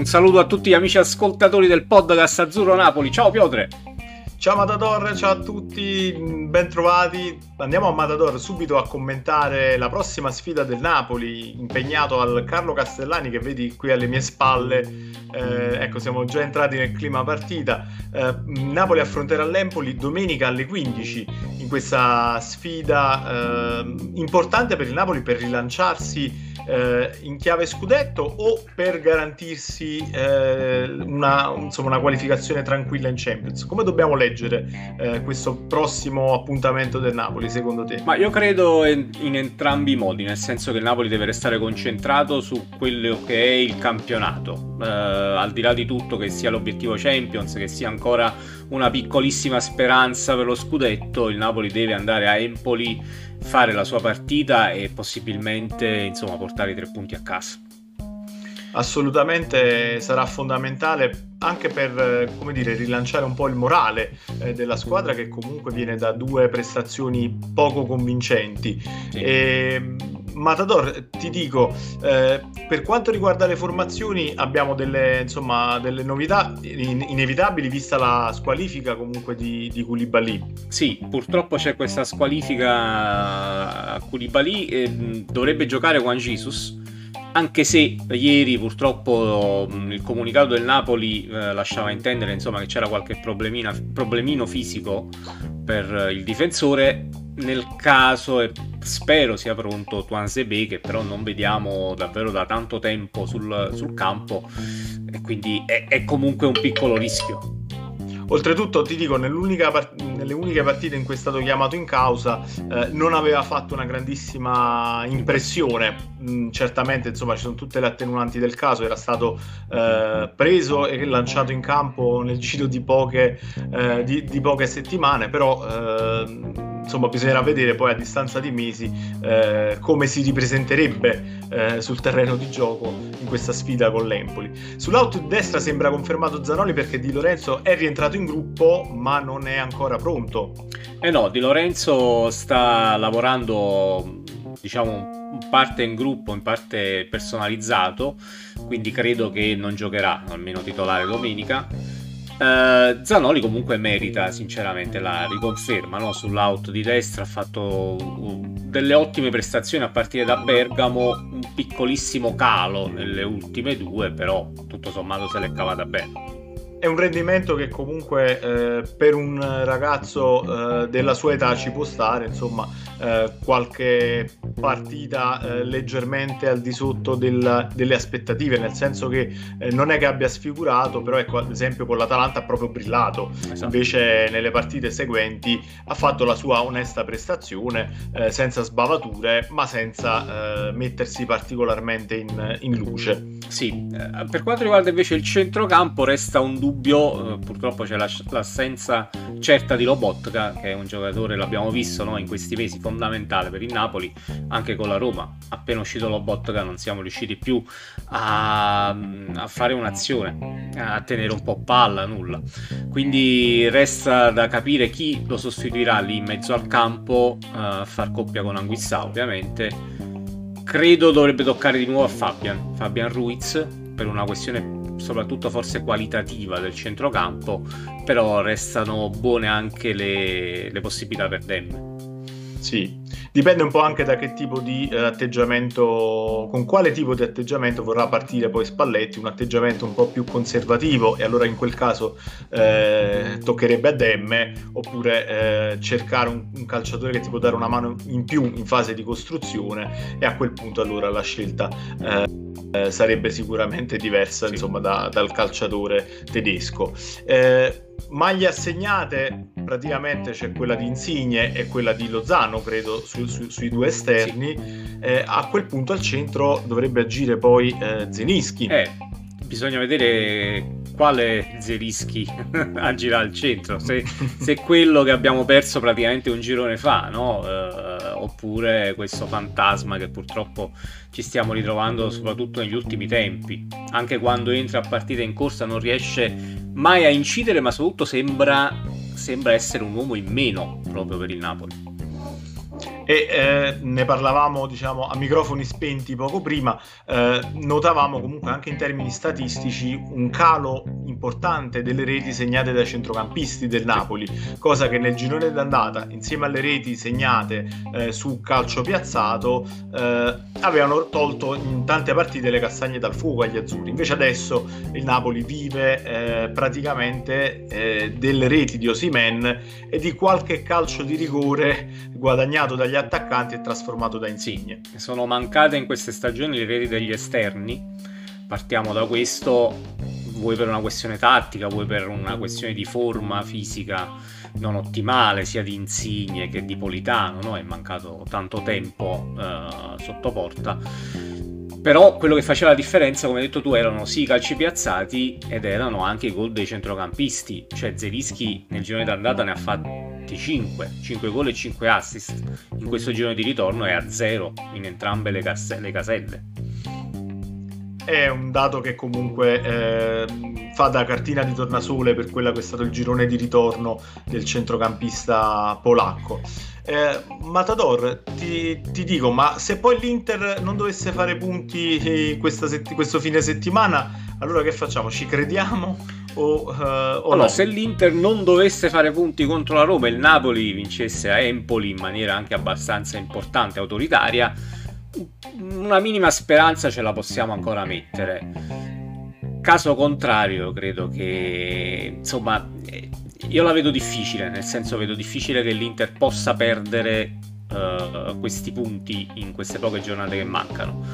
Un saluto a tutti gli amici ascoltatori del podcast Azzurro Napoli. Ciao Piotre. Ciao Matador, ciao a tutti, ben trovati. Andiamo a Matador subito a commentare la prossima sfida del Napoli, impegnato al Carlo Castellani che vedi qui alle mie spalle. Eh, ecco, siamo già entrati nel clima partita. Eh, Napoli affronterà l'Empoli domenica alle 15 in questa sfida eh, importante per il Napoli per rilanciarsi eh, in chiave scudetto o per garantirsi eh, una, insomma, una, qualificazione tranquilla in Champions? Come dobbiamo leggere eh, questo prossimo appuntamento del Napoli secondo te? Ma io credo in, in, entrambi i modi, nel senso che il Napoli deve restare concentrato su quello che è il campionato, eh, al di là di tutto che sia l'obiettivo Champions, che sia ancora una piccolissima speranza per lo scudetto, il Napoli deve andare a Empoli fare la sua partita e possibilmente insomma, portare i tre punti a casa. Assolutamente sarà fondamentale anche per come dire, rilanciare un po' il morale eh, della squadra che comunque viene da due prestazioni poco convincenti. Sì. E, Matador, ti dico, eh, per quanto riguarda le formazioni abbiamo delle, insomma, delle novità in- inevitabili vista la squalifica comunque di, di Koulibaly. Sì, purtroppo c'è questa squalifica a Koulibaly, eh, dovrebbe giocare Juan Jesus anche se ieri purtroppo il comunicato del Napoli eh, lasciava intendere insomma, che c'era qualche problemino fisico per il difensore. Nel caso e spero sia pronto Tuan Sebe che però non vediamo davvero da tanto tempo sul, sul campo e quindi è, è comunque un piccolo rischio Oltretutto, ti dico, part- nelle uniche partite in cui è stato chiamato in causa, eh, non aveva fatto una grandissima impressione. Mm, certamente, insomma, ci sono tutte le attenuanti del caso. Era stato eh, preso e lanciato in campo nel giro di poche, eh, di, di poche settimane, però eh, insomma bisognerà vedere poi a distanza di mesi eh, come si ripresenterebbe eh, sul terreno di gioco in questa sfida con l'Empoli. Sull'auto di destra sembra confermato Zanoli perché Di Lorenzo è rientrato in gruppo ma non è ancora pronto. Eh no, Di Lorenzo sta lavorando diciamo in parte in gruppo, in parte personalizzato, quindi credo che non giocherà almeno titolare domenica Uh, Zanoli comunque merita sinceramente la riconferma no? sull'out di destra ha fatto delle ottime prestazioni a partire da Bergamo un piccolissimo calo nelle ultime due però tutto sommato se l'è cavata bene è un rendimento che comunque eh, per un ragazzo eh, della sua età ci può stare, insomma, eh, qualche partita eh, leggermente al di sotto del, delle aspettative, nel senso che eh, non è che abbia sfigurato, però ecco, ad esempio con l'Atalanta ha proprio brillato, esatto. invece nelle partite seguenti ha fatto la sua onesta prestazione, eh, senza sbavature, ma senza mettersi particolarmente in, in luce. Sì, per quanto riguarda invece il centrocampo resta un dubbio eh, purtroppo c'è l'assenza certa di Lobotka, che è un giocatore, l'abbiamo visto no, in questi mesi, fondamentale per il Napoli, anche con la Roma. Appena uscito Lobotka non siamo riusciti più a, a fare un'azione, a tenere un po' palla, nulla. Quindi resta da capire chi lo sostituirà lì in mezzo al campo, a far coppia con Anguissa ovviamente. Credo dovrebbe toccare di nuovo a Fabian, Fabian Ruiz, per una questione soprattutto forse qualitativa del centrocampo, però restano buone anche le, le possibilità per Dem. Sì, dipende un po' anche da che tipo di eh, atteggiamento, con quale tipo di atteggiamento vorrà partire poi Spalletti, un atteggiamento un po' più conservativo e allora in quel caso eh, toccherebbe a Demme, oppure eh, cercare un, un, calciatore che ti può dare una mano in più in fase di costruzione e a quel punto allora la scelta eh, eh, sarebbe sicuramente diversa sì. insomma, da, dal calciatore tedesco. Eh, maglie assegnate praticamente c'è quella di Insigne e quella di Lozano credo su, su, sui due esterni sì. eh, a quel punto al centro dovrebbe agire poi eh, Zenischi eh, bisogna vedere quale Zerischi agirà al centro se, se quello che abbiamo perso praticamente un girone fa no? Eh, oppure questo fantasma che purtroppo ci stiamo ritrovando soprattutto negli ultimi tempi. Anche quando entra a partita in corsa non riesce mai a incidere, ma soprattutto sembra, sembra essere un uomo in meno proprio per il Napoli. E eh, ne parlavamo diciamo a microfoni spenti poco prima, eh, notavamo comunque anche in termini statistici un calo importante delle reti segnate dai centrocampisti del Napoli, cosa che nel girone d'andata insieme alle reti segnate eh, su calcio piazzato eh, avevano tolto in tante partite le castagne dal fuoco agli azzurri, invece adesso il Napoli vive eh, praticamente eh, delle reti di Osimen e di qualche calcio di rigore guadagnato dagli attaccanti e trasformato da Insigne. Sono mancate in queste stagioni le reti degli esterni. Partiamo da questo, vuoi per una questione tattica, vuoi per una questione di forma fisica non ottimale sia di Insigne che di Politano, no? è mancato tanto tempo eh, sotto porta però quello che faceva la differenza, come hai detto tu, erano sì i calci piazzati ed erano anche i gol dei centrocampisti. Cioè Zelischi nel girone d'andata ne ha fatti 5, 5 gol e 5 assist. In questo girone di ritorno è a 0 in entrambe le, cas- le caselle. È un dato che comunque eh, fa da cartina di tornasole per quello che è stato il girone di ritorno del centrocampista polacco. Eh, Matador, ti, ti, dico, ma se poi l'Inter non dovesse fare punti setti- questo fine settimana, allora che facciamo? Ci crediamo? O, uh, o allora, no? se l'Inter non dovesse fare punti contro la Roma e il Napoli vincesse a Empoli in maniera anche abbastanza importante, autoritaria, una minima speranza ce la possiamo ancora mettere. Caso contrario, credo che insomma io la vedo difficile, nel senso vedo difficile che l'Inter possa perdere uh, questi punti in queste poche giornate che mancano.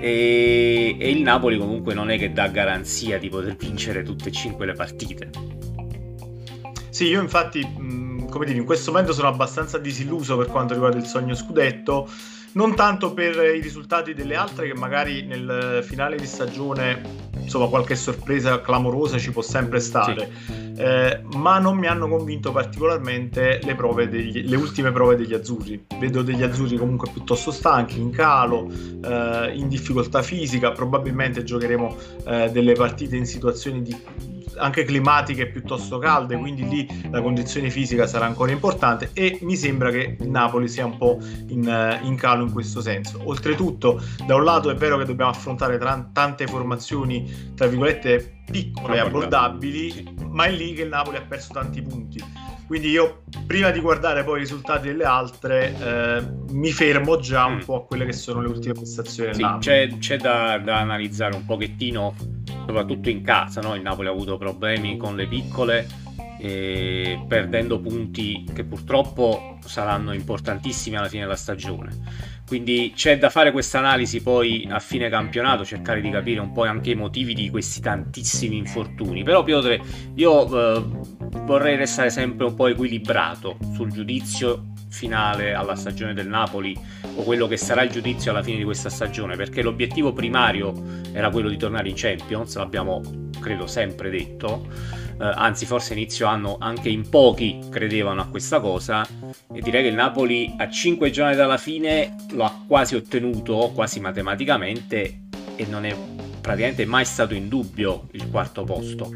E, e, il Napoli comunque non è che dà garanzia di poter vincere tutte e cinque le partite. Sì, io infatti, come dire, in questo momento sono abbastanza disilluso per quanto riguarda il sogno scudetto non tanto per i risultati delle altre che magari nel finale di stagione insomma qualche sorpresa clamorosa ci può sempre stare. Sì. eh, ma non mi hanno convinto particolarmente le, prove degli, le ultime prove degli azzurri. Vedo degli azzurri comunque piuttosto stanchi in calo eh, in difficoltà fisica. Probabilmente giocheremo eh, delle partite in situazioni di anche climatiche piuttosto calde, quindi lì la condizione fisica sarà ancora importante e mi sembra che il Napoli sia un po' in, eh, in calo in questo senso. Oltretutto, da un lato è vero che dobbiamo affrontare tra- tante formazioni, tra virgolette, piccole e abbordabili, ma è lì che il Napoli ha perso tanti punti. Quindi io, prima di guardare poi i risultati delle altre, eh, mi fermo già un mm. po' a quelle che sono le ultime prestazioni sì, c'è, c'è da, da, analizzare un pochettino, soprattutto in casa, no? il Napoli ha avuto problemi con le piccole, eh, perdendo punti che purtroppo saranno importantissimi alla fine della stagione. Quindi c'è da fare questa analisi poi a fine campionato, cercare di capire un po' anche i motivi di questi tantissimi infortuni. Però Piotre, io eh, vorrei restare sempre un po' equilibrato sul giudizio finale alla stagione del Napoli o quello che sarà il giudizio alla fine di questa stagione, perché l'obiettivo primario era quello di tornare in Champions, l'abbiamo credo sempre detto eh, anzi forse inizio anno anche in pochi credevano a questa cosa e direi che il Napoli a 5 giorni dalla fine lo ha quasi ottenuto, quasi matematicamente e non è praticamente mai stato in dubbio il quarto posto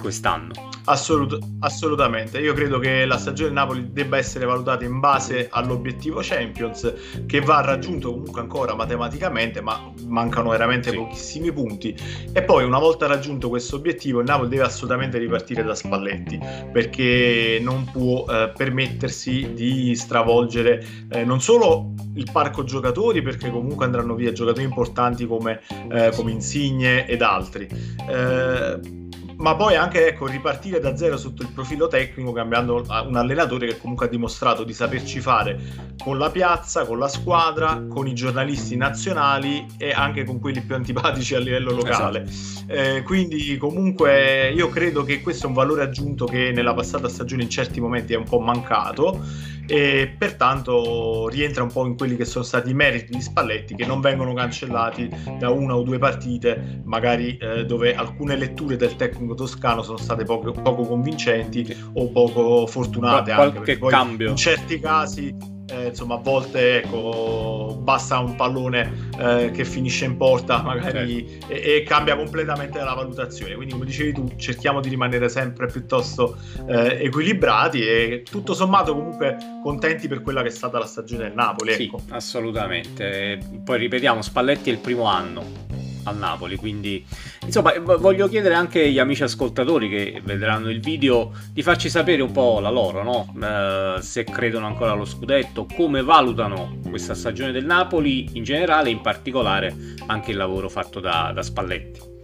quest'anno. Assolut- assolutamente, io credo che la stagione del Napoli debba essere valutata in base all'obiettivo Champions che va raggiunto comunque ancora matematicamente, ma mancano veramente sì. pochissimi punti. E poi una volta raggiunto questo obiettivo il Napoli deve assolutamente ripartire da Spalletti perché non può eh, permettersi di stravolgere eh, non solo il parco giocatori perché comunque andranno via giocatori importanti come, eh, come Insigne ed altri eh, ma poi anche ecco, ripartire da zero sotto il profilo tecnico cambiando un allenatore che comunque ha dimostrato di saperci fare con la piazza, con la squadra, con i giornalisti nazionali e anche con quelli più antipatici a livello locale. Esatto. Eh, quindi comunque io credo che questo è un valore aggiunto che nella passata stagione in certi momenti è un po' mancato e pertanto rientra un po' in quelli che sono stati i meriti di Spalletti che non vengono cancellati da una o due partite magari eh, dove alcune letture del tecnico toscano sono state poco, poco convincenti o poco fortunate Qual- qualche cambio. in certi casi eh, insomma a volte ecco, basta un pallone eh, che finisce in porta magari certo. e, e, cambia completamente la valutazione quindi come dicevi tu cerchiamo di rimanere sempre piuttosto eh, equilibrati e tutto sommato comunque contenti per quella che è stata la stagione del Napoli ecco. sì assolutamente poi ripetiamo Spalletti è il primo anno al Napoli. Quindi, insomma, voglio chiedere anche agli amici ascoltatori che vedranno il video di farci sapere un po' la loro, no? Uh, se credono ancora allo scudetto, come valutano questa stagione del Napoli in generale, in particolare anche il lavoro fatto da, da Spalletti.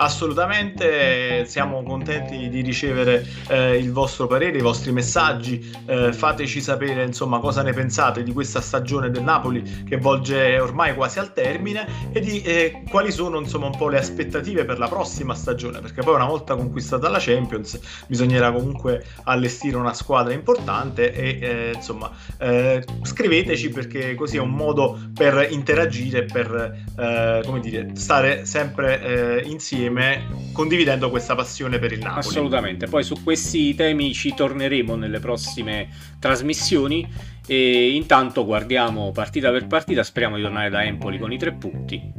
Assolutamente, siamo contenti di ricevere eh, il vostro parere, i vostri messaggi, eh, fateci sapere insomma cosa ne pensate di questa stagione del Napoli che volge ormai quasi al termine e di eh, quali sono insomma un po' le aspettative per la prossima stagione, perché poi una volta conquistata la Champions bisognerà comunque allestire una squadra importante e eh, insomma eh, scriveteci perché così è un modo per interagire, per eh, come dire, stare sempre insieme insieme condividendo questa passione per il Napoli. Assolutamente, poi su questi temi ci torneremo nelle prossime trasmissioni e intanto guardiamo partita per partita, speriamo di tornare da Empoli con i tre punti.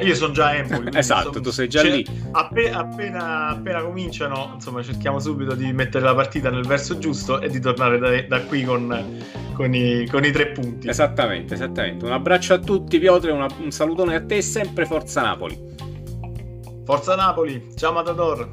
Io sono già Empoli. esatto, sono... tu sei già lì. Appena, appena, appena, cominciano, insomma, cerchiamo subito di mettere la partita nel verso giusto e di tornare da, da qui con, con, i, con, i, tre punti. Esattamente, esattamente. Un abbraccio a tutti, Piotre, una, un salutone a te e sempre Forza Napoli. Forza Napoli, ciao Matador!